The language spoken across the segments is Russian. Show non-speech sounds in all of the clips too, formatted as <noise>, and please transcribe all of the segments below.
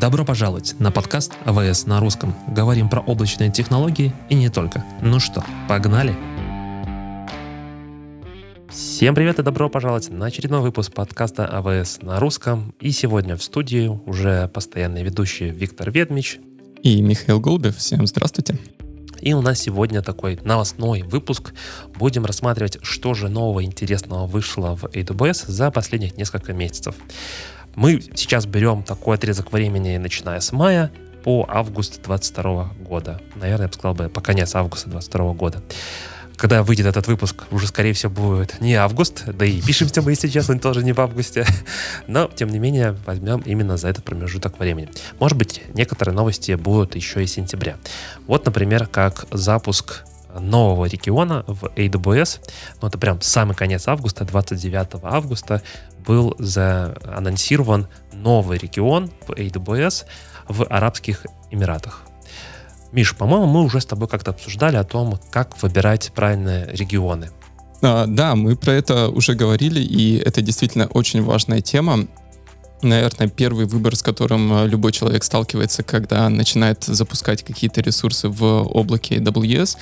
Добро пожаловать на подкаст АВС на русском. Говорим про облачные технологии и не только. Ну что, погнали? Всем привет и добро пожаловать на очередной выпуск подкаста АВС на русском. И сегодня в студии уже постоянный ведущий Виктор Ведмич. И Михаил Голубев. Всем здравствуйте. И у нас сегодня такой новостной выпуск. Будем рассматривать, что же нового интересного вышло в AWS за последних несколько месяцев. Мы сейчас берем такой отрезок времени, начиная с мая по август 22 года. Наверное, я бы сказал бы по конец августа 22 года. Когда выйдет этот выпуск, уже, скорее всего, будет не август, да и пишемся мы, если честно, тоже не в августе. <laughs> Но, тем не менее, возьмем именно за этот промежуток времени. Может быть, некоторые новости будут еще и сентября. Вот, например, как запуск нового региона в AWS. Ну, это прям самый конец августа, 29 августа был заанонсирован новый регион в AWS в Арабских Эмиратах. Миш, по-моему, мы уже с тобой как-то обсуждали о том, как выбирать правильные регионы. А, да, мы про это уже говорили, и это действительно очень важная тема. Наверное, первый выбор, с которым э, любой человек сталкивается, когда начинает запускать какие-то ресурсы в облаке AWS.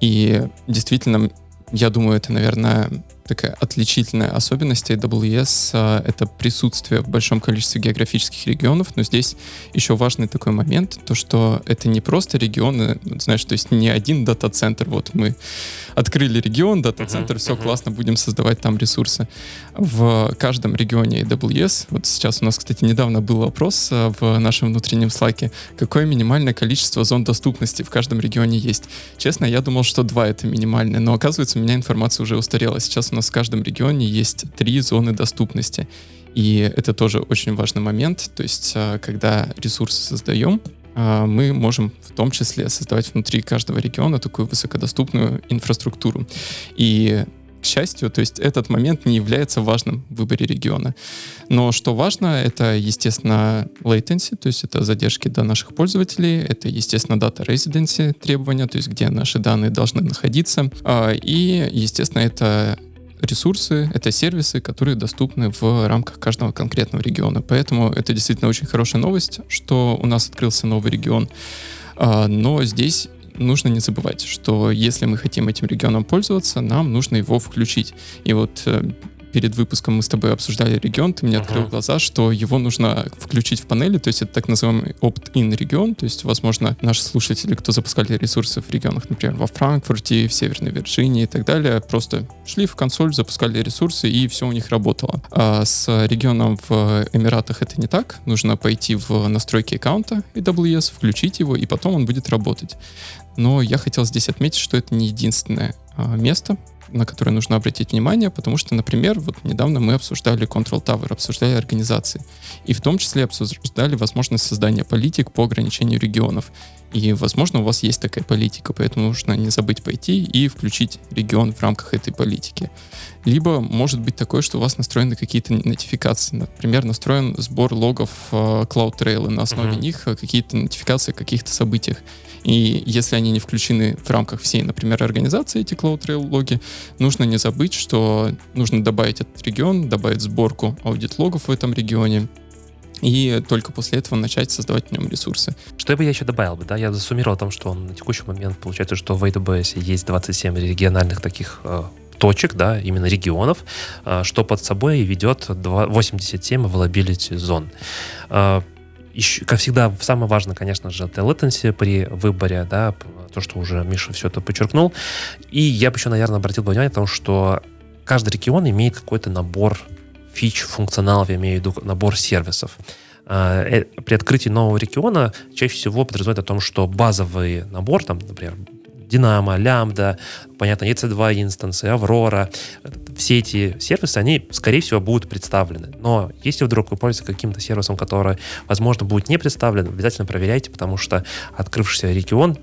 И действительно, я думаю, это, наверное, такая отличительная особенность AWS а, — это присутствие в большом количестве географических регионов, но здесь еще важный такой момент, то, что это не просто регионы, знаешь, то есть не один дата-центр, вот мы открыли регион, дата-центр, uh-huh, все uh-huh. классно, будем создавать там ресурсы. В каждом регионе AWS, вот сейчас у нас, кстати, недавно был опрос а, в нашем внутреннем слайке, какое минимальное количество зон доступности в каждом регионе есть. Честно, я думал, что два это минимальное, но оказывается, у меня информация уже устарела. Сейчас у нас в каждом регионе есть три зоны доступности. И это тоже очень важный момент. То есть, а, когда ресурсы создаем, мы можем в том числе создавать внутри каждого региона такую высокодоступную инфраструктуру. И к счастью, то есть этот момент не является важным в выборе региона. Но что важно, это, естественно, latency, то есть это задержки до наших пользователей, это, естественно, data residency требования, то есть где наши данные должны находиться, а, и, естественно, это ресурсы, это сервисы, которые доступны в рамках каждого конкретного региона. Поэтому это действительно очень хорошая новость, что у нас открылся новый регион. А, но здесь нужно не забывать, что если мы хотим этим регионом пользоваться, нам нужно его включить. И вот э, перед выпуском мы с тобой обсуждали регион, ты мне uh-huh. открыл глаза, что его нужно включить в панели, то есть это так называемый opt-in регион, то есть, возможно, наши слушатели, кто запускали ресурсы в регионах, например, во Франкфурте, в Северной Вирджинии и так далее, просто шли в консоль, запускали ресурсы, и все у них работало. А с регионом в Эмиратах это не так. Нужно пойти в настройки аккаунта AWS, включить его, и потом он будет работать. Но я хотел здесь отметить, что это не единственное а, место, на которые нужно обратить внимание, потому что, например, вот недавно мы обсуждали Control Tower, обсуждали организации, и в том числе обсуждали возможность создания политик по ограничению регионов. И, возможно, у вас есть такая политика, поэтому нужно не забыть пойти и включить регион в рамках этой политики. Либо может быть такое, что у вас настроены какие-то нотификации. Например, настроен сбор логов э, CloudTrail, и на основе mm-hmm. них какие-то нотификации о каких-то событиях. И если они не включены в рамках всей, например, организации, эти CloudTrail логи, нужно не забыть, что нужно добавить этот регион, добавить сборку аудит-логов в этом регионе, и только после этого начать создавать в нем ресурсы. Что бы я еще добавил бы, да, я засуммировал о том, что на текущий момент получается, что в AWS есть 27 региональных таких э, точек, да, именно регионов, э, что под собой ведет 87 availability зон. Э, еще, как всегда, самое важное, конечно же, это latency при выборе, да, то, что уже Миша все это подчеркнул. И я бы еще, наверное, обратил бы внимание на то, что каждый регион имеет какой-то набор фич, функционалов, я имею в виду набор сервисов. А, э, при открытии нового региона чаще всего подразумевает о том, что базовый набор, там, например, Динамо, Лямбда, понятно, EC2 инстансы, Аврора, все эти сервисы, они, скорее всего, будут представлены. Но если вдруг вы пользуетесь каким-то сервисом, который, возможно, будет не представлен, обязательно проверяйте, потому что открывшийся регион,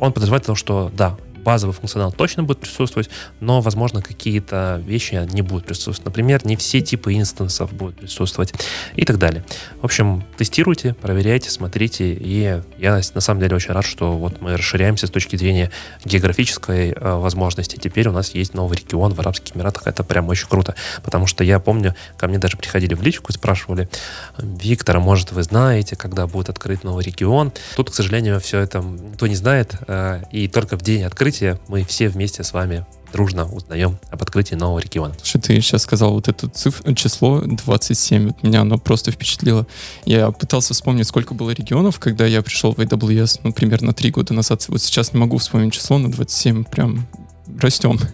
он подразумевает то, что, да, базовый функционал точно будет присутствовать, но, возможно, какие-то вещи не будут присутствовать. Например, не все типы инстансов будут присутствовать и так далее. В общем, тестируйте, проверяйте, смотрите, и я на самом деле очень рад, что вот мы расширяемся с точки зрения географической э, возможности. Теперь у нас есть новый регион в Арабских Эмиратах, это прям очень круто, потому что я помню, ко мне даже приходили в личку и спрашивали, Виктора, может, вы знаете, когда будет открыт новый регион? Тут, к сожалению, все это никто не знает, э, и только в день открытия мы все вместе с вами дружно узнаем об открытии нового региона. Что ты сейчас сказал вот это цифр, число 27, вот меня оно просто впечатлило. Я пытался вспомнить, сколько было регионов, когда я пришел в AWS, ну, примерно три года назад. Вот сейчас не могу вспомнить число, но 27 прям растем. <laughs>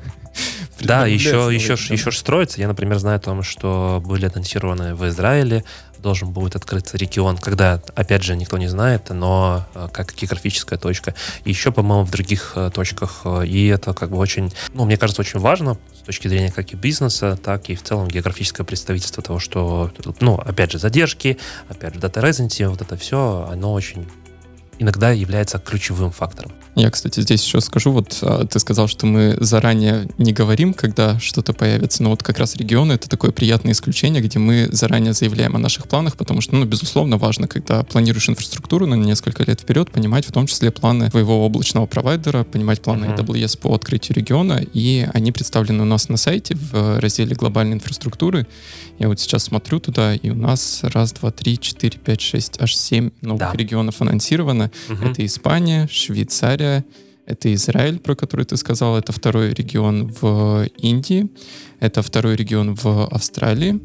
Да, еще, еще, еще ж строится. Я, например, знаю о том, что были анонсированы в Израиле должен будет открыться регион, когда, опять же, никто не знает, но э, как географическая точка. И еще, по-моему, в других э, точках. Э, и это как бы очень, ну, мне кажется, очень важно с точки зрения как и бизнеса, так и в целом географическое представительство того, что, ну, опять же, задержки, опять же, дата резиденси, вот это все, оно очень иногда является ключевым фактором. Я, кстати, здесь еще скажу, вот а, ты сказал, что мы заранее не говорим, когда что-то появится, но вот как раз регионы — это такое приятное исключение, где мы заранее заявляем о наших планах, потому что, ну, безусловно, важно, когда планируешь инфраструктуру на несколько лет вперед, понимать в том числе планы твоего облачного провайдера, понимать планы. AWS по открытию региона, и они представлены у нас на сайте в разделе глобальной инфраструктуры. Я вот сейчас смотрю туда, и у нас раз, два, три, четыре, пять, шесть, аж семь новых да. регионов анонсировано. Uh-huh. Это Испания, Швейцария, это Израиль, про который ты сказал, это второй регион в Индии, это второй регион в Австралии,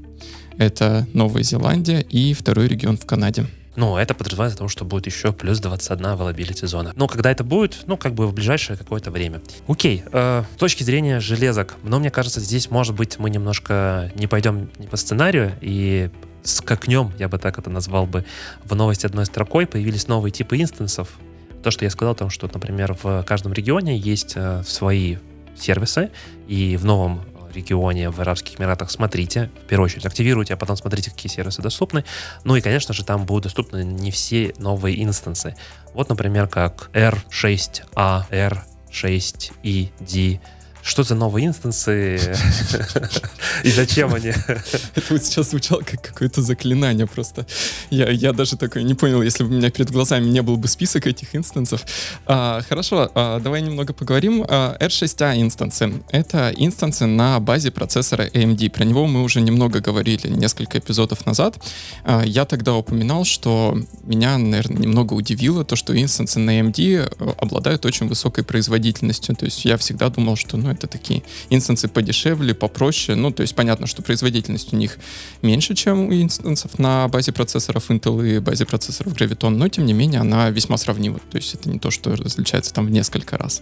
это Новая Зеландия и второй регион в Канаде. Ну, это подразумевает о том, что будет еще плюс 21 availability зона. Но когда это будет? Ну, как бы в ближайшее какое-то время. Окей, э, с точки зрения железок, но мне кажется, здесь, может быть, мы немножко не пойдем не по сценарию и скакнем, я бы так это назвал бы, в новости одной строкой. Появились новые типы инстансов, то, что я сказал, о том, что, например, в каждом регионе есть э, свои сервисы, и в новом регионе в Арабских Эмиратах смотрите, в первую очередь активируйте, а потом смотрите, какие сервисы доступны. Ну и, конечно же, там будут доступны не все новые инстансы. Вот, например, как R6A, R6ED, что за новые инстансы <laughs> и зачем они? Это вот сейчас звучало как какое-то заклинание просто. Я, я даже такой не понял, если бы у меня перед глазами не был бы список этих инстансов. А, хорошо, а, давай немного поговорим. А, R6A инстансы. Это инстансы на базе процессора AMD. Про него мы уже немного говорили несколько эпизодов назад. А, я тогда упоминал, что меня, наверное, немного удивило то, что инстансы на AMD обладают очень высокой производительностью. То есть я всегда думал, что ну, это такие инстансы подешевле, попроще. Ну, то есть понятно, что производительность у них меньше, чем у инстансов на базе процессоров Intel и базе процессоров Graviton, но тем не менее она весьма сравнима. То есть это не то, что различается там в несколько раз.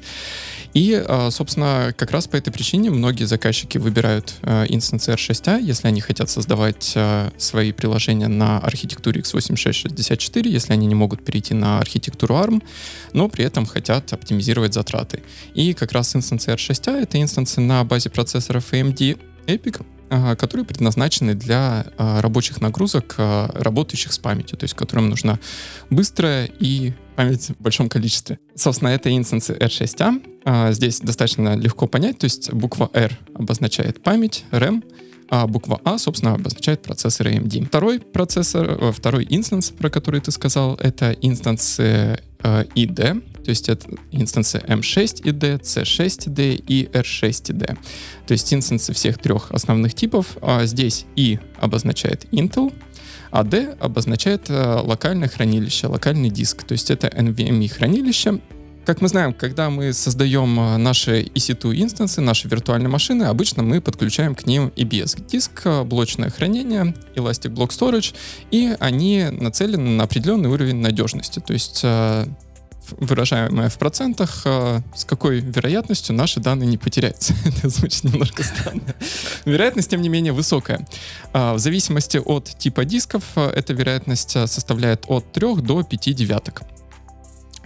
И, а, собственно, как раз по этой причине многие заказчики выбирают а, инстансы R6A, если они хотят создавать а, свои приложения на архитектуре x86-64, если они не могут перейти на архитектуру ARM, но при этом хотят оптимизировать затраты. И как раз инстансы R6A — это инстансы на базе процессоров AMD EPIC, которые предназначены для рабочих нагрузок, работающих с памятью, то есть которым нужна быстрая и память в большом количестве. Собственно, это инстансы R6A. Здесь достаточно легко понять, то есть буква R обозначает память, RAM, а буква А, собственно, обозначает процессор AMD. Второй процессор, э, второй инстанс, про который ты сказал, это инстансы ID, то есть это инстансы M6 ID, C6 ID и R6 ID. То есть инстансы всех трех основных типов. А здесь I обозначает Intel, а D обозначает э, локальное хранилище, локальный диск. То есть это NVMe хранилище, как мы знаем, когда мы создаем э, наши EC2 инстансы, наши виртуальные машины, обычно мы подключаем к ним EBS диск, э, блочное хранение, Elastic Block Storage, и они нацелены на определенный уровень надежности. То есть э, выражаемое в процентах, с какой вероятностью наши данные не потеряются. <laughs> Это звучит немножко странно. Вероятность, тем не менее, высокая. В зависимости от типа дисков, эта вероятность составляет от 3 до 5 девяток.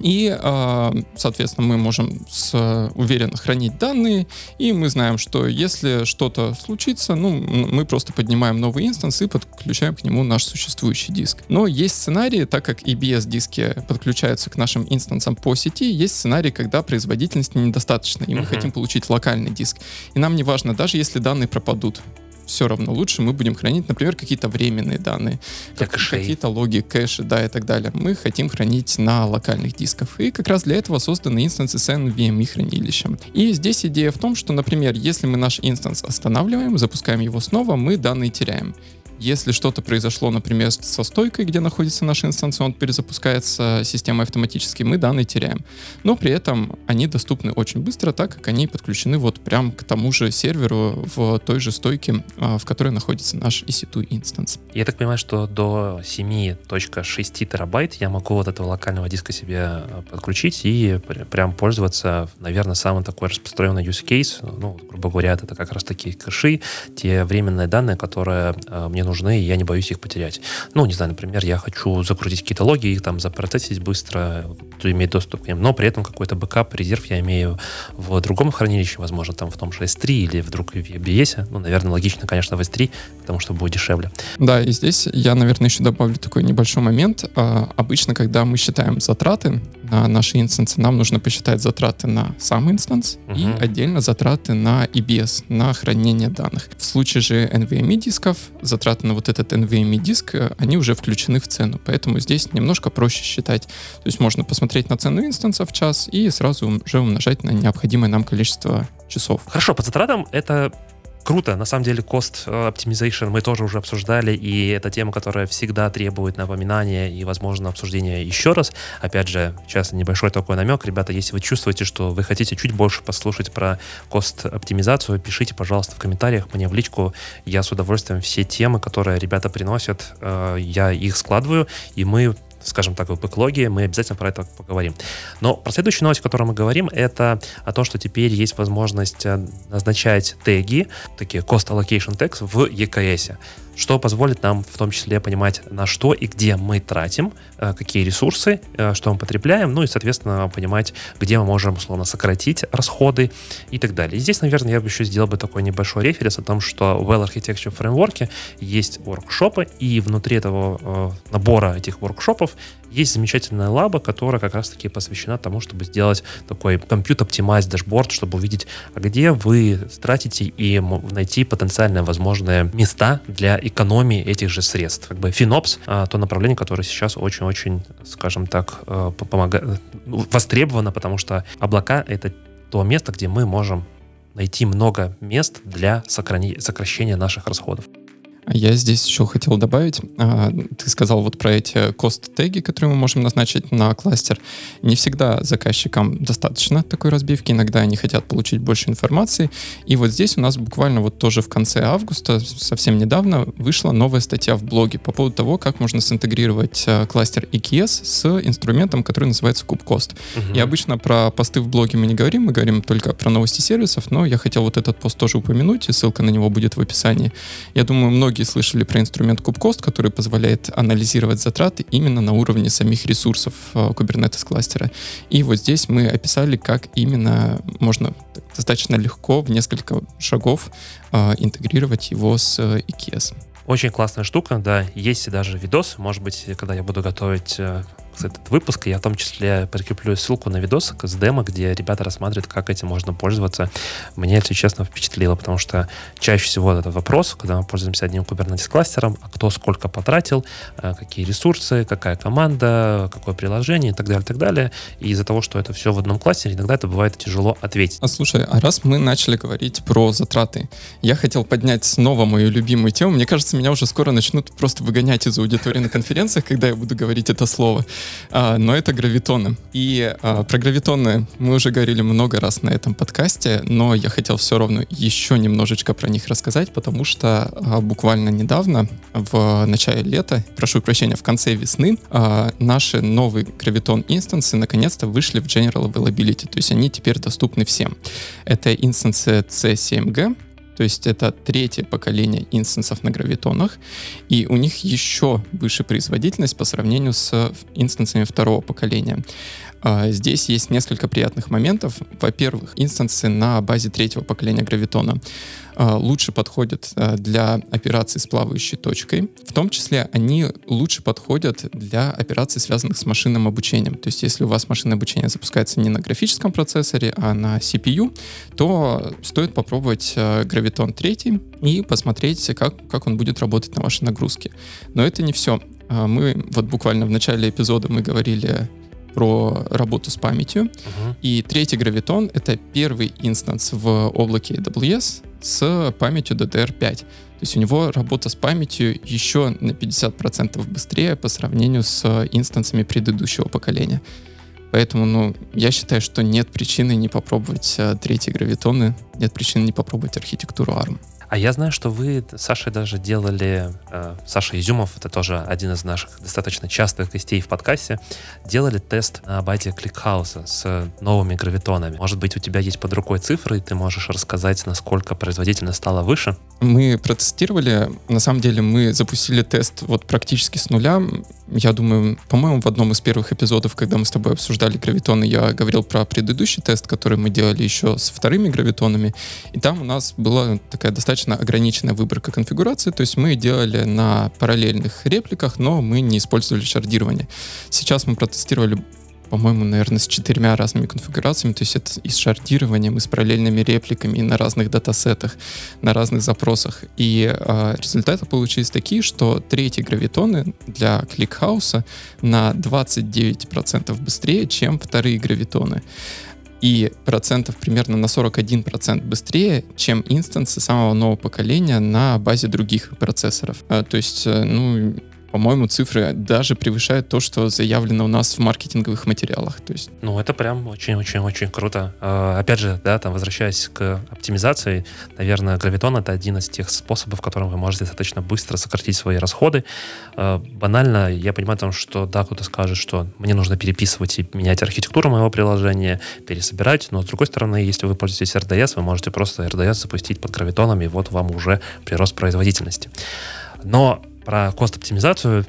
И, а, соответственно, мы можем с, уверенно хранить данные, и мы знаем, что если что-то случится, ну, мы просто поднимаем новый инстанс и подключаем к нему наш существующий диск. Но есть сценарии, так как EBS-диски подключаются к нашим инстансам по сети, есть сценарии, когда производительность недостаточна, и мы uh-huh. хотим получить локальный диск. И нам не важно, даже если данные пропадут, все равно лучше мы будем хранить, например, какие-то временные данные, как, какие-то логи, кэши, да, и так далее. Мы хотим хранить на локальных дисках. И как раз для этого созданы инстансы с NVMe хранилищем. И здесь идея в том, что, например, если мы наш инстанс останавливаем, запускаем его снова, мы данные теряем. Если что-то произошло, например, со стойкой, где находится наш инстанс, он перезапускается системой автоматически, мы данные теряем. Но при этом они доступны очень быстро, так как они подключены вот прям к тому же серверу в той же стойке, а, в которой находится наш EC2 инстанс. Я так понимаю, что до 7.6 терабайт я могу вот этого локального диска себе а, подключить и прям пользоваться, наверное, самый такой распространенный use case, ну, грубо говоря, это как раз такие кэши, те временные данные, которые а, мне нужно нужны, и я не боюсь их потерять. Ну, не знаю, например, я хочу закрутить какие-то логи, их там запроцессить быстро, иметь доступ к ним, но при этом какой-то бэкап, резерв я имею в другом хранилище, возможно, там в том же S3 или вдруг в EBS. Ну, наверное, логично, конечно, в S3, потому что будет дешевле. Да, и здесь я, наверное, еще добавлю такой небольшой момент. А, обычно, когда мы считаем затраты на наши инстансы, нам нужно посчитать затраты на сам инстанс угу. и отдельно затраты на EBS, на хранение данных. В случае же NVMe дисков затраты на вот этот NVMe диск, э, они уже включены в цену. Поэтому здесь немножко проще считать. То есть можно посмотреть на цену инстанса в час и сразу уже умножать на необходимое нам количество часов. Хорошо, по затратам это круто. На самом деле, cost optimization мы тоже уже обсуждали, и это тема, которая всегда требует напоминания и, возможно, обсуждения еще раз. Опять же, сейчас небольшой такой намек. Ребята, если вы чувствуете, что вы хотите чуть больше послушать про cost оптимизацию, пишите, пожалуйста, в комментариях мне в личку. Я с удовольствием все темы, которые ребята приносят, э, я их складываю, и мы скажем так, в бэклоге, мы обязательно про это поговорим. Но про следующую новость, о которой мы говорим, это о том, что теперь есть возможность э, назначать теги, такие cost allocation tags в EKS что позволит нам в том числе понимать, на что и где мы тратим, э, какие ресурсы, э, что мы потребляем, ну и, соответственно, понимать, где мы можем, условно, сократить расходы и так далее. И здесь, наверное, я бы еще сделал бы такой небольшой референс о том, что в Well Architecture Framework есть воркшопы, и внутри этого э, набора этих воркшопов есть замечательная лаба, которая как раз-таки посвящена тому, чтобы сделать такой компьютер оптимайз дашборд, чтобы увидеть, а где вы тратите и найти потенциально возможные места для экономии этих же средств. Как бы FinOps а, то направление, которое сейчас очень-очень, скажем так, э, помогает, востребовано, потому что облака — это то место, где мы можем найти много мест для сокращения наших расходов. Я здесь еще хотел добавить, а, ты сказал вот про эти кост-теги, которые мы можем назначить на кластер. Не всегда заказчикам достаточно такой разбивки, иногда они хотят получить больше информации. И вот здесь у нас буквально вот тоже в конце августа, совсем недавно, вышла новая статья в блоге по поводу того, как можно синтегрировать а, кластер EKS с инструментом, который называется KubeCost. Угу. И обычно про посты в блоге мы не говорим, мы говорим только про новости сервисов, но я хотел вот этот пост тоже упомянуть, и ссылка на него будет в описании. Я думаю, многие многие слышали про инструмент KubeCost, который позволяет анализировать затраты именно на уровне самих ресурсов э, Kubernetes кластера. И вот здесь мы описали, как именно можно достаточно легко в несколько шагов э, интегрировать его с э, EKS. Очень классная штука, да. Есть даже видос, может быть, когда я буду готовить этот выпуск, я в том числе прикреплю ссылку на видос с демо, где ребята рассматривают, как этим можно пользоваться. Мне, если честно, впечатлило, потому что чаще всего это вопрос, когда мы пользуемся одним Kubernetes кластером, а кто сколько потратил, э, какие ресурсы, какая команда, какое приложение и так далее, и так далее. И из-за того, что это все в одном кластере, иногда это бывает тяжело ответить. А слушай, а раз мы начали говорить про затраты, я хотел поднять снова мою любимую тему. Мне кажется, меня уже скоро начнут просто выгонять из аудитории на конференциях, когда я буду говорить это слово. А, но это гравитоны. И а, про гравитоны мы уже говорили много раз на этом подкасте, но я хотел все равно еще немножечко про них рассказать, потому что а, буквально недавно, в начале лета, прошу прощения, в конце весны, наши новые гравитон инстансы наконец-то вышли в General Availability, то есть они теперь доступны всем. Это инстансы C7G, То есть это третье поколение инстансов на гравитонах, и у них еще выше производительность по сравнению с инстансами второго поколения. А, здесь есть несколько приятных моментов. Во-первых, инстансы на базе третьего поколения гравитона а, лучше подходят а, для операций с плавающей точкой. В том числе они лучше подходят для операций, связанных с машинным обучением. То есть если у вас машинное обучение запускается не на графическом процессоре, а на CPU, то стоит попробовать гравитон 3 и посмотреть, как, как он будет работать на вашей нагрузке. Но это не все. Мы вот буквально в начале эпизода мы говорили про работу с памятью. Uh-huh. И третий гравитон — это первый инстанс в облаке AWS с памятью DDR5. То есть у него работа с памятью еще на 50% быстрее по сравнению с инстансами предыдущего поколения. Поэтому, ну, я считаю, что нет причины не попробовать э, третьи Graviton ы, нет причины не попробовать архитектуру ARM. А я знаю, что вы с Сашей даже делали, э, Саша Изюмов, это тоже один из наших достаточно частых гостей в подкасте, делали тест на базе ClickHouse а с новыми Graviton ами. Может быть, у тебя есть под рукой цифры, и ты можешь рассказать, насколько производительность стала выше? Мы протестировали, на самом деле мы запустили тест вот практически с нуля. Я думаю, по-моему, в одном из первых эпизодов, когда мы с тобой обсуждали гравитоны, я говорил про предыдущий тест, который мы делали еще с вторыми гравитонами, и там у нас была такая достаточно достаточно ограниченная выборка конфигурации, то есть мы делали на параллельных репликах, но мы не использовали шардирование. Сейчас мы протестировали по-моему, наверное, с четырьмя разными конфигурациями, то есть это и с шардированием, и с параллельными репликами, и на разных датасетах, на разных запросах. И э, результаты получились такие, что третьи Graviton ы для ClickHouse а на 29% быстрее, чем вторые Graviton ы и процентов примерно на 41% быстрее, чем инстансы самого нового поколения на базе других процессоров. А, то есть, э, ну, по-моему, цифры даже превышают то, что заявлено у нас в маркетинговых материалах. То есть... Ну, это прям очень-очень-очень круто. Э, опять же, да, там, возвращаясь к оптимизации, наверное, гравитон — это один из тех способов, которым вы можете достаточно быстро сократить свои расходы. Э, банально, я понимаю, там, что, да, кто-то скажет, что мне нужно переписывать и менять архитектуру моего приложения, пересобирать, но, с другой стороны, если вы пользуетесь RDS, вы можете просто RDS запустить под гравитоном, и вот вам уже прирост производительности. Но про кост-оптимизацию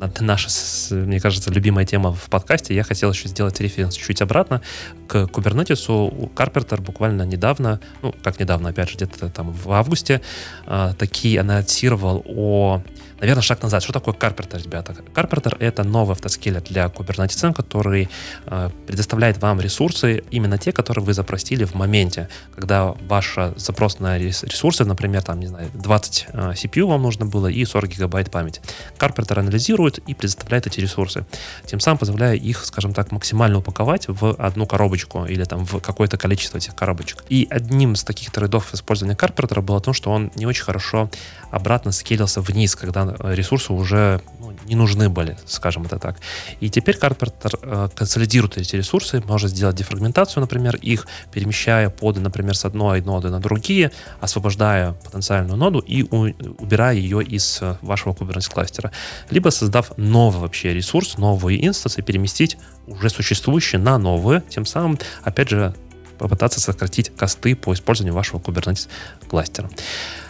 это наша, мне кажется, любимая тема в подкасте. Я хотел еще сделать референс чуть обратно к Kubernetes. Карпентер буквально недавно, ну, как недавно, опять же, где-то там в августе, э, такие анонсировал о Наверное, шаг назад. Что такое Carpenter, ребята? Carpenter — это новый автоскейлер для Kubernetes, который э, предоставляет вам ресурсы, именно те, которые вы запросили в моменте, когда ваш запрос на ресурсы, например, там, не знаю, 20 э, CPU вам нужно было и 40 гигабайт памяти. Carpenter анализирует и предоставляет эти ресурсы, тем самым позволяя их, скажем так, максимально упаковать в одну коробочку или там в какое-то количество этих коробочек. И одним из таких трейдов использования Carpenter было то, что он не очень хорошо обратно скейлился вниз, когда ресурсы уже ну, не нужны были, скажем это так. И теперь Carpenter э, консолидирует эти ресурсы, может сделать дефрагментацию, например, их, перемещая поды, например, с одной ноды на другие, освобождая потенциальную ноду и убирая ее из э, вашего Kubernetes кластера. Либо создав новый вообще ресурс, новые инстансы, переместить уже существующие на новые, тем самым, опять же, попытаться сократить косты по использованию вашего Kubernetes кластера.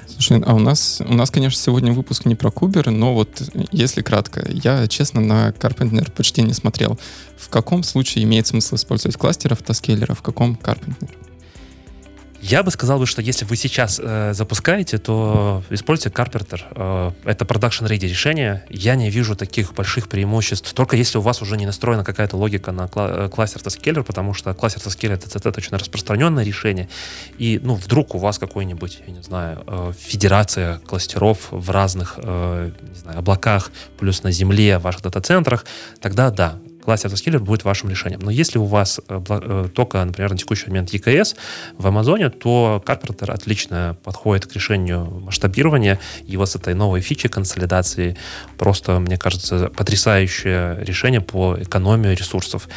Слушай, а у нас, у нас, конечно, сегодня выпуск не про Кубер, но вот если кратко, я, честно, на Carpenter почти не смотрел. В каком случае имеет смысл использовать кластер автоскейлера, в каком Carpenter? Я бы сказал, бы, что если вы сейчас э, запускаете, то используйте Carpenter. Э, это production ready решение. Я не вижу таких больших преимуществ, только если у вас уже не настроена какая-то логика на кла- э, кластер скейлер, потому что кластер скейлер это достаточно распространенное решение. И ну, вдруг у вас какой-нибудь, я не знаю, э, федерация кластеров в разных э, не знаю, облаках, плюс на земле, в ваших дата-центрах, тогда да, кластер скиллер будет вашим решением. Но если у вас э, э, только, например, на текущий момент EKS в Амазоне, то Carpenter отлично подходит к решению масштабирования. И вот с этой новой фичи консолидации просто, мне кажется, потрясающее решение по экономии ресурсов.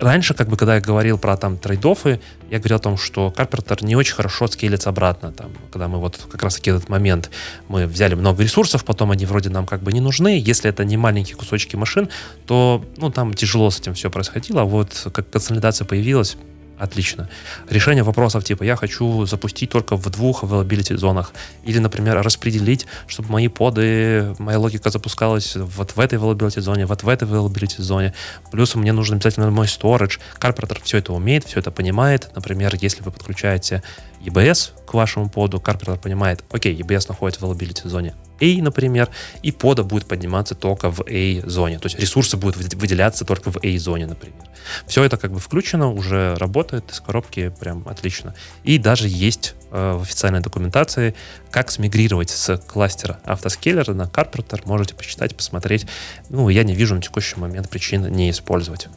Раньше, как бы, когда я говорил про там трейдофы, я говорил о том, что Carpenter не очень хорошо скейлится обратно. Там, когда мы вот как раз таки этот момент, мы взяли много ресурсов, потом они вроде нам как бы не нужны. Если это не маленькие кусочки машин, то ну, там тяжело с этим все происходило. А вот как консолидация появилась, Отлично. Решение вопросов типа я хочу запустить только в двух availability зонах. Или, например, распределить, чтобы мои поды, моя логика запускалась вот в этой availability зоне, вот в этой availability зоне. Плюс мне нужен обязательно мой storage. Карпентер все это умеет, все это понимает. Например, если вы подключаете EBS к вашему поду, Карпентер понимает, окей, EBS находится в availability зоне A, например, и пода будет подниматься только в A-зоне. То есть ресурсы будут выделяться только в A-зоне, например. Все это как бы включено, уже работает из коробки прям отлично. И даже есть э, в официальной документации, как смигрировать с кластера автоскейлера на Carpenter. Можете почитать, посмотреть. Ну, я не вижу на текущий момент причин не использовать.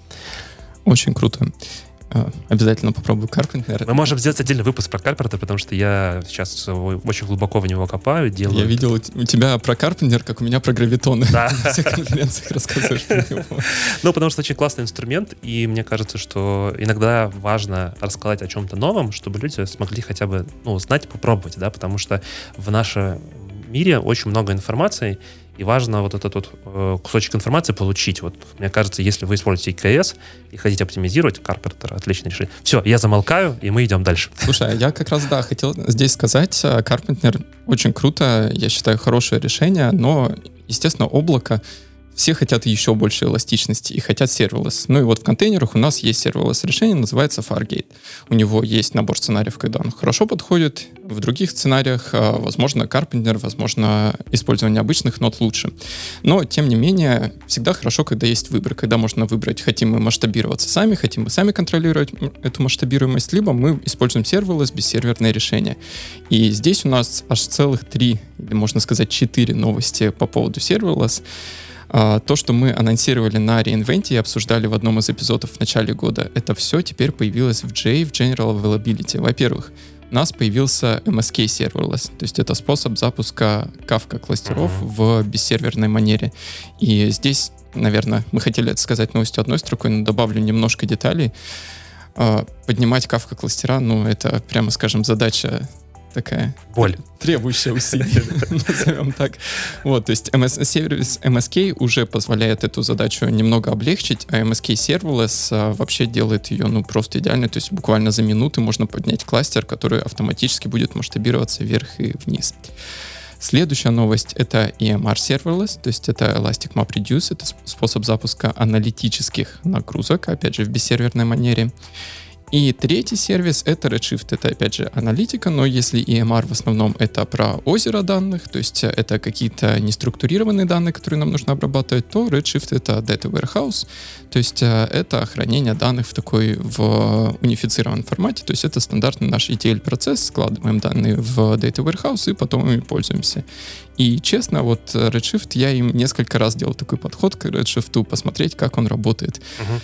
Очень круто. А, обязательно попробую Карпентер. Мы можем сделать отдельный выпуск про Карпентер, потому что я сейчас очень глубоко в него копаю, делаю. Я видел у тебя про Карпентер, как у меня про гравитоны. Да. На <laughs> всех конференциях рассказываешь про него. <laughs> Ну, потому что очень классный инструмент, и мне кажется, что иногда важно рассказать о чем-то новом, чтобы люди смогли хотя бы, ну, знать, попробовать, да, потому что в нашем мире очень много информации, и важно вот этот вот э, кусочек информации получить. Вот, мне кажется, если вы используете ИКС и хотите оптимизировать, Carpenter отличное решение. Все, я замолкаю, и мы идем дальше. Слушай, а я как раз, да, хотел здесь сказать, э, Carpenter очень круто, я считаю, хорошее решение, но, естественно, облако все хотят еще больше эластичности и хотят serverless. Ну и вот в контейнерах у нас есть serverless решение, называется Fargate. У него есть набор сценариев, когда он хорошо подходит. В других сценариях, а, возможно, Carpenter, возможно, использование обычных нот лучше. Но, тем не менее, всегда хорошо, когда есть выбор, когда можно выбрать, хотим мы масштабироваться сами, хотим мы сами контролировать эту масштабируемость, либо мы используем serverless, бессерверное решение. И здесь у нас аж целых три, можно сказать четыре новости по поводу serverless. А, то, что мы анонсировали на реинвенте и обсуждали в одном из эпизодов в начале года, это все теперь появилось в J, в General Availability. Во-первых, у нас появился MSK Serverless, то есть это способ запуска Kafka кластеров uh-huh. в бессерверной манере. И здесь, наверное, мы хотели это сказать новостью одной строкой, но добавлю немножко деталей. А, поднимать Kafka кластера, ну, это, прямо скажем, задача такая боль, требующая усилий, <laughs> назовем так. Вот, то есть MS, сервис MSK уже позволяет эту задачу немного облегчить, а MSK Serverless а, вообще делает ее ну просто идеально, то есть буквально за минуты можно поднять кластер, который автоматически будет масштабироваться вверх и вниз. Следующая новость — это EMR Serverless, то есть это Elastic Map Reduce, это способ запуска аналитических нагрузок, опять же, в бессерверной манере. И третий сервис — это Redshift. Это, опять же, аналитика, но если EMR в основном это про озеро данных, то есть это какие-то неструктурированные данные, которые нам нужно обрабатывать, то Redshift — это Data Warehouse, то есть э, это хранение данных в такой, в унифицированном формате, то есть это стандартный наш ETL-процесс, складываем данные в Data Warehouse и потом ими пользуемся. И честно, вот Redshift, я им несколько раз делал такой подход к Redshift, посмотреть, как он работает. Uh-huh.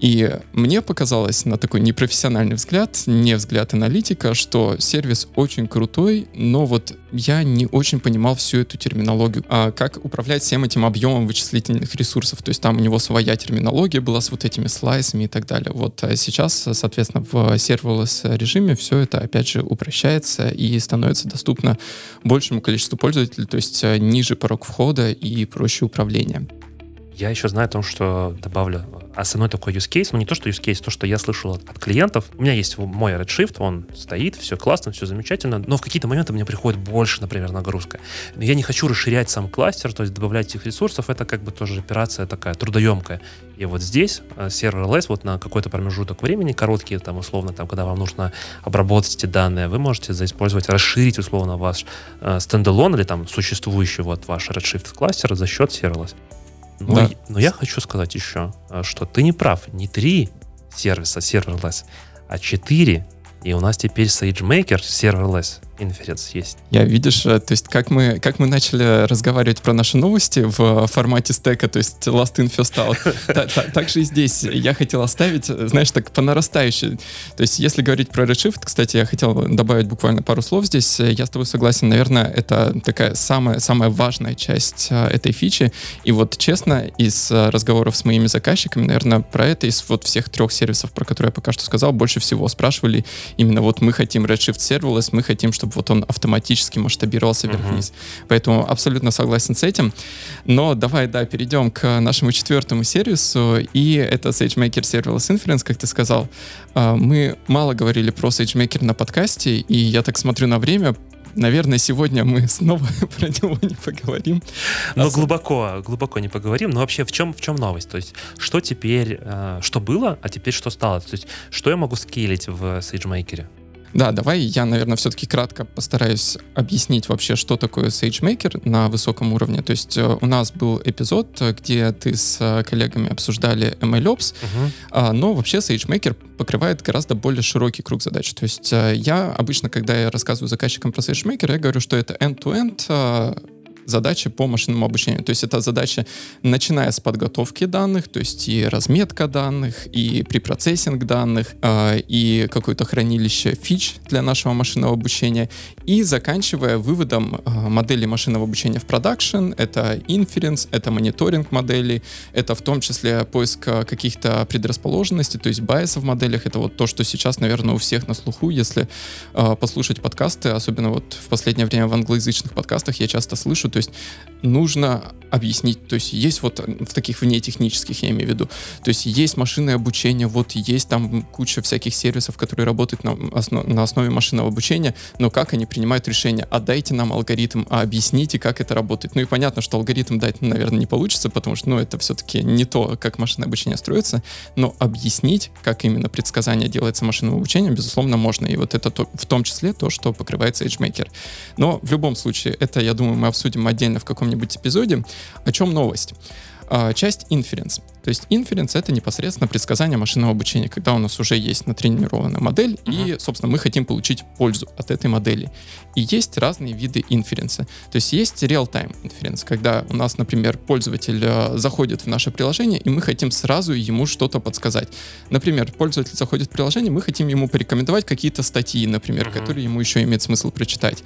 И мне показалось на такой непрофессиональный взгляд, не взгляд аналитика, что сервис очень крутой, но вот я не очень понимал всю эту терминологию. А как управлять всем этим объемом вычислительных ресурсов? То есть там у него своя терминология была с вот этими слайсами и так далее. Вот а сейчас, соответственно, в serverless режиме все это, опять же, упрощается и становится доступно большему количеству пользователей, то есть э, ниже порог входа и проще управление. Я еще знаю о том, что добавлю основной такой use case, ну не то, что use case, то, что я слышал от, от клиентов. У меня есть мой Redshift, он стоит, все классно, все замечательно, но в какие-то моменты мне приходит больше, например, нагрузка. Я не хочу расширять сам кластер, то есть добавлять этих ресурсов, это как бы тоже операция такая трудоемкая. И вот здесь э, сервер LS вот на какой-то промежуток времени, короткий, там, условно, там, когда вам нужно обработать эти данные, вы можете заиспользовать, расширить, условно, ваш э, стендалон или там существующий вот ваш Redshift кластер за счет серверлess. Но, да. но я хочу сказать еще, э, что ты не прав. Не три сервиса serverless, а четыре. И у нас теперь SageMaker serverless Inference есть. Я, видишь, э, то есть как мы, как мы начали разговаривать про наши новости в формате стека, то есть last in, first out, так же и здесь я хотел оставить, знаешь, так по нарастающей. То есть если говорить про Redshift, кстати, я хотел добавить буквально пару слов здесь. Я с тобой согласен, наверное, это такая самая, самая важная часть э, этой фичи. И вот честно, из э, разговоров с моими заказчиками, наверное, про это из вот всех трех сервисов, про которые я пока что сказал, больше всего спрашивали именно вот мы хотим Redshift Serverless, мы хотим, чтобы чтобы вот он автоматически масштабировался вверх-вниз. Uh-huh. Поэтому абсолютно согласен с этим. Но давай, да, перейдем к нашему четвертому сервису, и это SageMaker Serverless Inference, как ты сказал. А, мы мало говорили про SageMaker на подкасте, и я так смотрю на время, наверное, сегодня мы <laughs> снова про него не поговорим. Но глубоко, глубоко не поговорим. Но вообще в чем, в чем новость? То есть что теперь, э, что было, а теперь что стало? То есть что я могу скейлить в SageMaker? Да, давай я, наверное, все-таки кратко постараюсь объяснить вообще, что такое SageMaker на высоком уровне. То есть э, у нас был эпизод, где ты с э, коллегами обсуждали MLOps, uh-huh. но вообще SageMaker покрывает гораздо более широкий круг задач. То есть э, я обычно, когда я рассказываю заказчикам про SageMaker, я говорю, что это end-to-end задачи по машинному обучению. То есть это задача, начиная с подготовки данных, то есть и разметка данных, и препроцессинг данных, э, и какое-то хранилище фич для нашего машинного обучения, и заканчивая выводом э, модели машинного обучения в продакшн. Это inference, это мониторинг моделей, это в том числе поиск каких-то предрасположенностей, то есть байса в моделях. Это вот то, что сейчас, наверное, у всех на слуху, если э, послушать подкасты, особенно вот в последнее время в англоязычных подкастах я часто слышу, то есть нужно объяснить, то есть есть вот в таких вне технических, я имею в виду, то есть есть машинное обучение, вот есть там куча всяких сервисов, которые работают на, основ, на основе машинного обучения, но как они принимают решения? Отдайте нам алгоритм, а объясните, как это работает. Ну и понятно, что алгоритм дать, наверное, не получится, потому что, ну, это все-таки не то, как машинное обучение строится, но объяснить, как именно предсказание делается машинным обучением, безусловно, можно. И вот это то, в том числе то, что покрывается SageMaker. Но в любом случае, это, я думаю, мы обсудим отдельно в каком-нибудь эпизоде. О чем новость? А, часть inference. То есть inference — это непосредственно предсказание машинного обучения, когда у нас уже есть натренированная модель, uh-huh. и, собственно, мы хотим получить пользу от этой модели. И есть разные виды инференса. То есть есть real-time inference, когда у нас, например, пользователь э, заходит в наше приложение, и мы хотим сразу ему что-то подсказать. Например, пользователь заходит в приложение, мы хотим ему порекомендовать какие-то статьи, например, uh-huh. которые ему еще имеет смысл прочитать.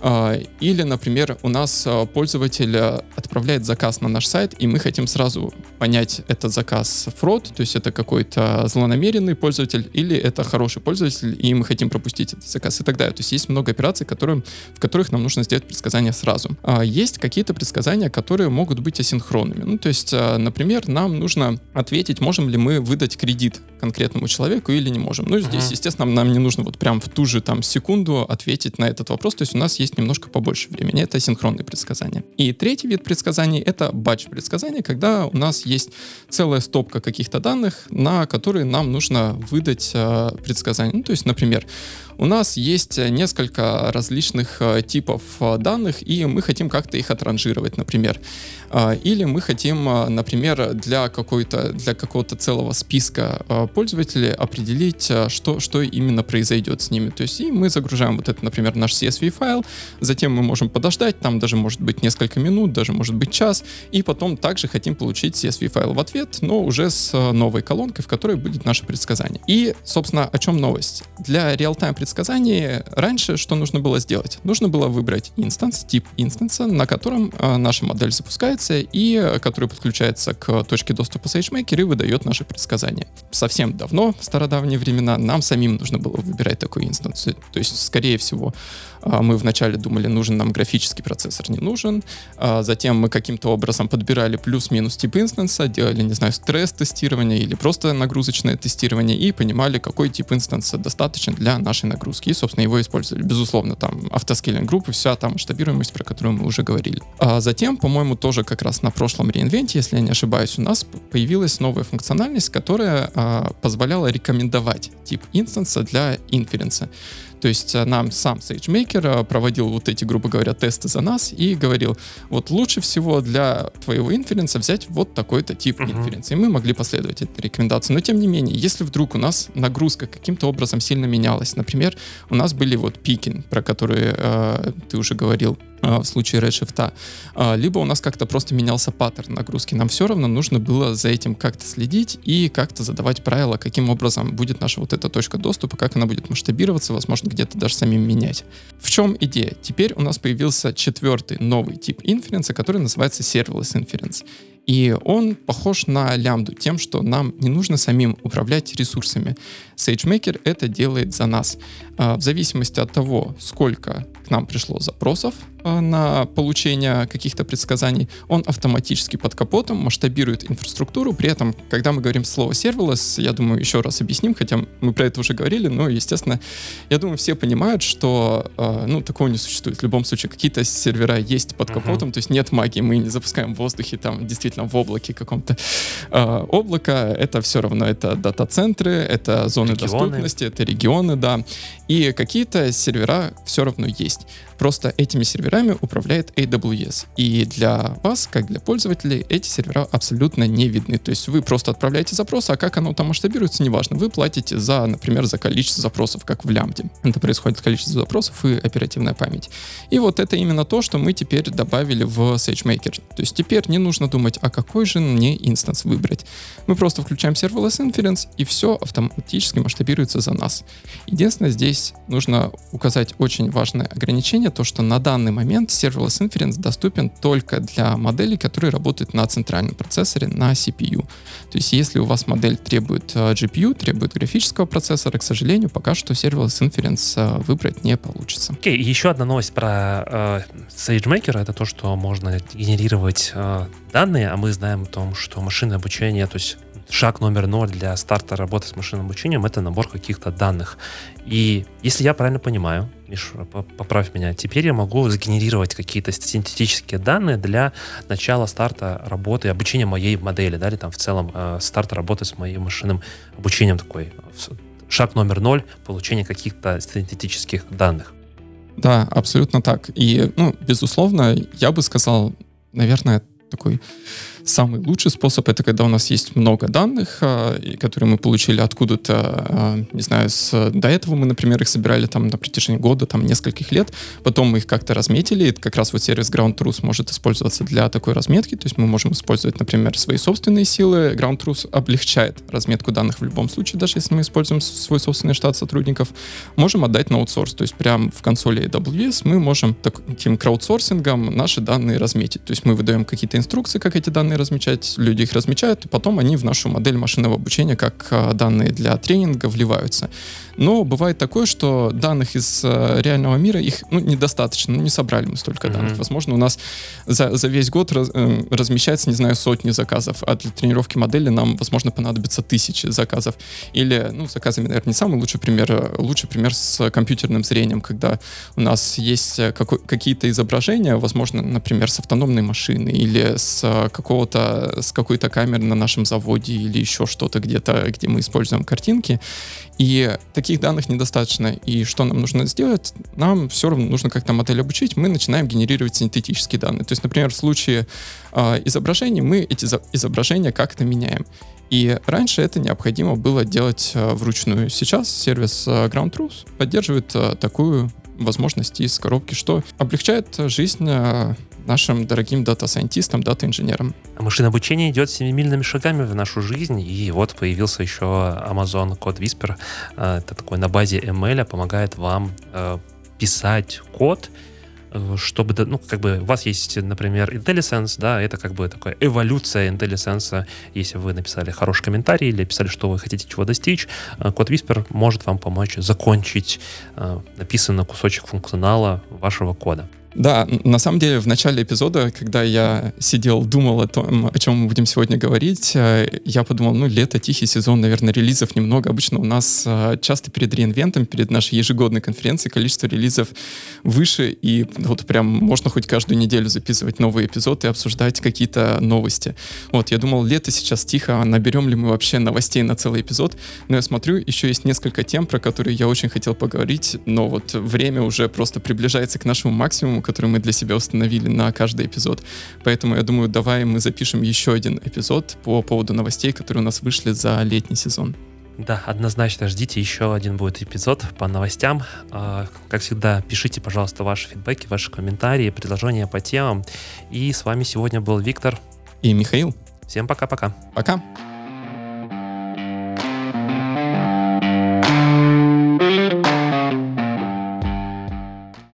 А, или, например, у нас а, пользователь а, отправляет заказ на наш сайт, и мы хотим сразу понять, этот заказ фрод, то есть это какой-то злонамеренный пользователь, или это хороший пользователь, и мы хотим пропустить этот заказ и так далее. То есть есть много операций, которые, в которых нам нужно сделать предсказания сразу. Есть какие-то предсказания, которые могут быть асинхронными. Ну, то есть, например, нам нужно ответить, можем ли мы выдать кредит конкретному человеку или не можем. Ну, здесь, естественно, нам не нужно вот прям в ту же там секунду ответить на этот вопрос. То есть у нас есть есть немножко побольше времени. Это синхронные предсказания. И третий вид предсказаний — это батч предсказания, когда у нас есть целая стопка каких-то данных, на которые нам нужно выдать э, предсказания. Ну, то есть, например, у нас есть несколько различных э, типов э, данных, и мы хотим как-то их отранжировать, например. А, или мы хотим, э, например, для, какой-то, для какого-то целого списка пользователей определить, что, что именно произойдет с ними. То есть и мы загружаем вот это, например, наш CSV-файл, затем мы можем подождать, там даже может быть несколько минут, даже может быть час, и потом также хотим получить CSV-файл в ответ, но уже с новой колонкой, в которой будет наше предсказание. И, собственно, о чем новость? Для real-time предсказании раньше что нужно было сделать? Нужно было выбрать инстанс, тип инстанса, на котором э, наша модель запускается и э, который подключается к точке доступа SageMaker и выдает наши предсказания. Совсем давно, в стародавние времена, нам самим нужно было выбирать такой инстанс. То есть, скорее всего, мы вначале думали, нужен нам графический процессор, не нужен. А затем мы каким-то образом подбирали плюс-минус тип инстанса, делали, не знаю, стресс-тестирование или просто нагрузочное тестирование и понимали, какой тип инстанса достаточен для нашей нагрузки. И, собственно, его использовали. Безусловно, там автоскейлинг группы, вся там масштабируемость, про которую мы уже говорили. А затем, по-моему, тоже как раз на прошлом реинвенте, если я не ошибаюсь, у нас появилась новая функциональность, которая а, позволяла рекомендовать тип инстанса для инференса. То есть э, нам сам SageMaker э, проводил вот эти, грубо говоря, тесты за нас и говорил, вот лучше всего для твоего инференса взять вот такой-то тип uh-huh. инференса. И мы могли последовать этой рекомендации. Но тем не менее, если вдруг у нас нагрузка каким-то образом сильно менялась, например, у нас были вот пики, про которые э, ты уже говорил, в случае Redshift, а, либо у нас как-то просто менялся паттерн нагрузки. Нам все равно нужно было за этим как-то следить и как-то задавать правила, каким образом будет наша вот эта точка доступа, как она будет масштабироваться, возможно, где-то даже самим менять. В чем идея? Теперь у нас появился четвертый новый тип инференса, который называется Serverless Inference. И он похож на лямбду тем, что нам не нужно самим управлять ресурсами. SageMaker это делает за нас. А, в зависимости от того, сколько к нам пришло запросов а, на получение каких-то предсказаний, он автоматически под капотом масштабирует инфраструктуру. При этом, когда мы говорим слово serverless, я думаю, еще раз объясним, хотя мы про это уже говорили, но, естественно, я думаю, все понимают, что а, ну, такого не существует. В любом случае, какие-то сервера есть под капотом, uh-huh. то есть нет магии, мы не запускаем в воздухе, там, действительно, в облаке каком-то. Облако — это все равно, это дата-центры, это зоны регионы. доступности, это регионы, да. И какие-то сервера все равно есть. Просто этими серверами управляет AWS. И для вас, как для пользователей, эти сервера абсолютно не видны. То есть вы просто отправляете запрос, а как оно там масштабируется, неважно. Вы платите за, например, за количество запросов, как в лямбде. Это происходит количество запросов и оперативная память. И вот это именно то, что мы теперь добавили в SageMaker. То есть теперь не нужно думать, а какой же мне инстанс выбрать. Мы просто включаем Serverless Inference, и все автоматически масштабируется за нас. Единственное, здесь нужно указать очень важное ограничение, ограничение, то что на данный момент Serverless Inference доступен только для моделей, которые работают на центральном процессоре, на CPU. То есть если у вас модель требует э, GPU, требует графического процессора, к сожалению, пока что Serverless Inference э, выбрать не получится. Окей, okay, еще одна новость про э, SageMaker, это то, что можно генерировать э, данные, а мы знаем о том, что машинное обучение, то есть шаг номер ноль для старта работы с машинным обучением — это набор каких-то данных. И если я правильно понимаю, Миш, поправь меня, теперь я могу сгенерировать какие-то синтетические данные для начала старта работы, обучения моей модели, да, или там в целом э, старта работы с моим машинным обучением такой. Шаг номер ноль — получение каких-то синтетических данных. Да, абсолютно так. И, ну, безусловно, я бы сказал, наверное, такой Самый лучший способ — это когда у нас есть много данных, а, которые мы получили откуда-то, а, не знаю, с, до этого мы, например, их собирали там на протяжении года, там нескольких лет, потом мы их как-то разметили, и как раз вот сервис Ground Truth может использоваться для такой разметки, то есть мы можем использовать, например, свои собственные силы, Ground Truth облегчает разметку данных в любом случае, даже если мы используем свой собственный штат сотрудников, можем отдать на аутсорс, то есть прямо в консоли AWS мы можем таким краудсорсингом наши данные разметить, то есть мы выдаем какие-то инструкции, как эти данные размечать, люди их размечают, и потом они в нашу модель машинного обучения как а, данные для тренинга вливаются. Но бывает такое, что данных из э, реального мира, их ну, недостаточно, ну, не собрали мы столько mm-hmm. данных. Возможно, у нас за, за весь год раз, э, размещается, не знаю, сотни заказов, а для тренировки модели нам, возможно, понадобится тысячи заказов. Или, ну, заказами, наверное, не самый лучший пример. А лучший пример с компьютерным зрением, когда у нас есть э, какой, какие-то изображения, возможно, например, с автономной машины или с э, какого-то, с какой-то камеры на нашем заводе или еще что-то где-то, где мы используем картинки. И таких данных недостаточно. И что нам нужно сделать? Нам все равно нужно как-то модель обучить. Мы начинаем генерировать синтетические данные. То есть, например, в случае э, изображений мы эти изображения как-то меняем. И раньше это необходимо было делать э, вручную. Сейчас сервис э, Ground Truth поддерживает э, такую возможность из коробки, что облегчает жизнь э, нашим дорогим дата-сайентистам, дата-инженерам. Машинное обучение идет семимильными шагами в нашу жизнь, и вот появился еще Amazon Code Whisper. Э, это такой на базе ML, помогает вам э, писать код, чтобы, ну, как бы, у вас есть, например, IntelliSense, да, это как бы такая эволюция IntelliSense, если вы написали хороший комментарий или писали, что вы хотите чего достичь, код Whisper может вам помочь закончить написанный кусочек функционала вашего кода. Да, на самом деле в начале эпизода, когда я сидел, думал о том, о чем мы будем сегодня говорить, э, я подумал, ну, лето, тихий сезон, наверное, релизов немного. Обычно у нас э, часто перед реинвентом, перед нашей ежегодной конференцией количество релизов выше, и вот прям можно хоть каждую неделю записывать новый эпизод и обсуждать какие-то новости. Вот, я думал, лето сейчас тихо, а наберем ли мы вообще новостей на целый эпизод? Но я смотрю, еще есть несколько тем, про которые я очень хотел поговорить, но вот время уже просто приближается к нашему максимуму, который мы для себя установили на каждый эпизод. Поэтому я думаю, давай мы запишем еще один эпизод по поводу новостей, которые у нас вышли за летний сезон. Да, однозначно ждите, еще один будет эпизод по новостям. А, как всегда, пишите, пожалуйста, ваши фидбэки, ваши комментарии, предложения по темам. И с вами сегодня был Виктор и Михаил. Всем пока-пока. Пока. -пока. пока.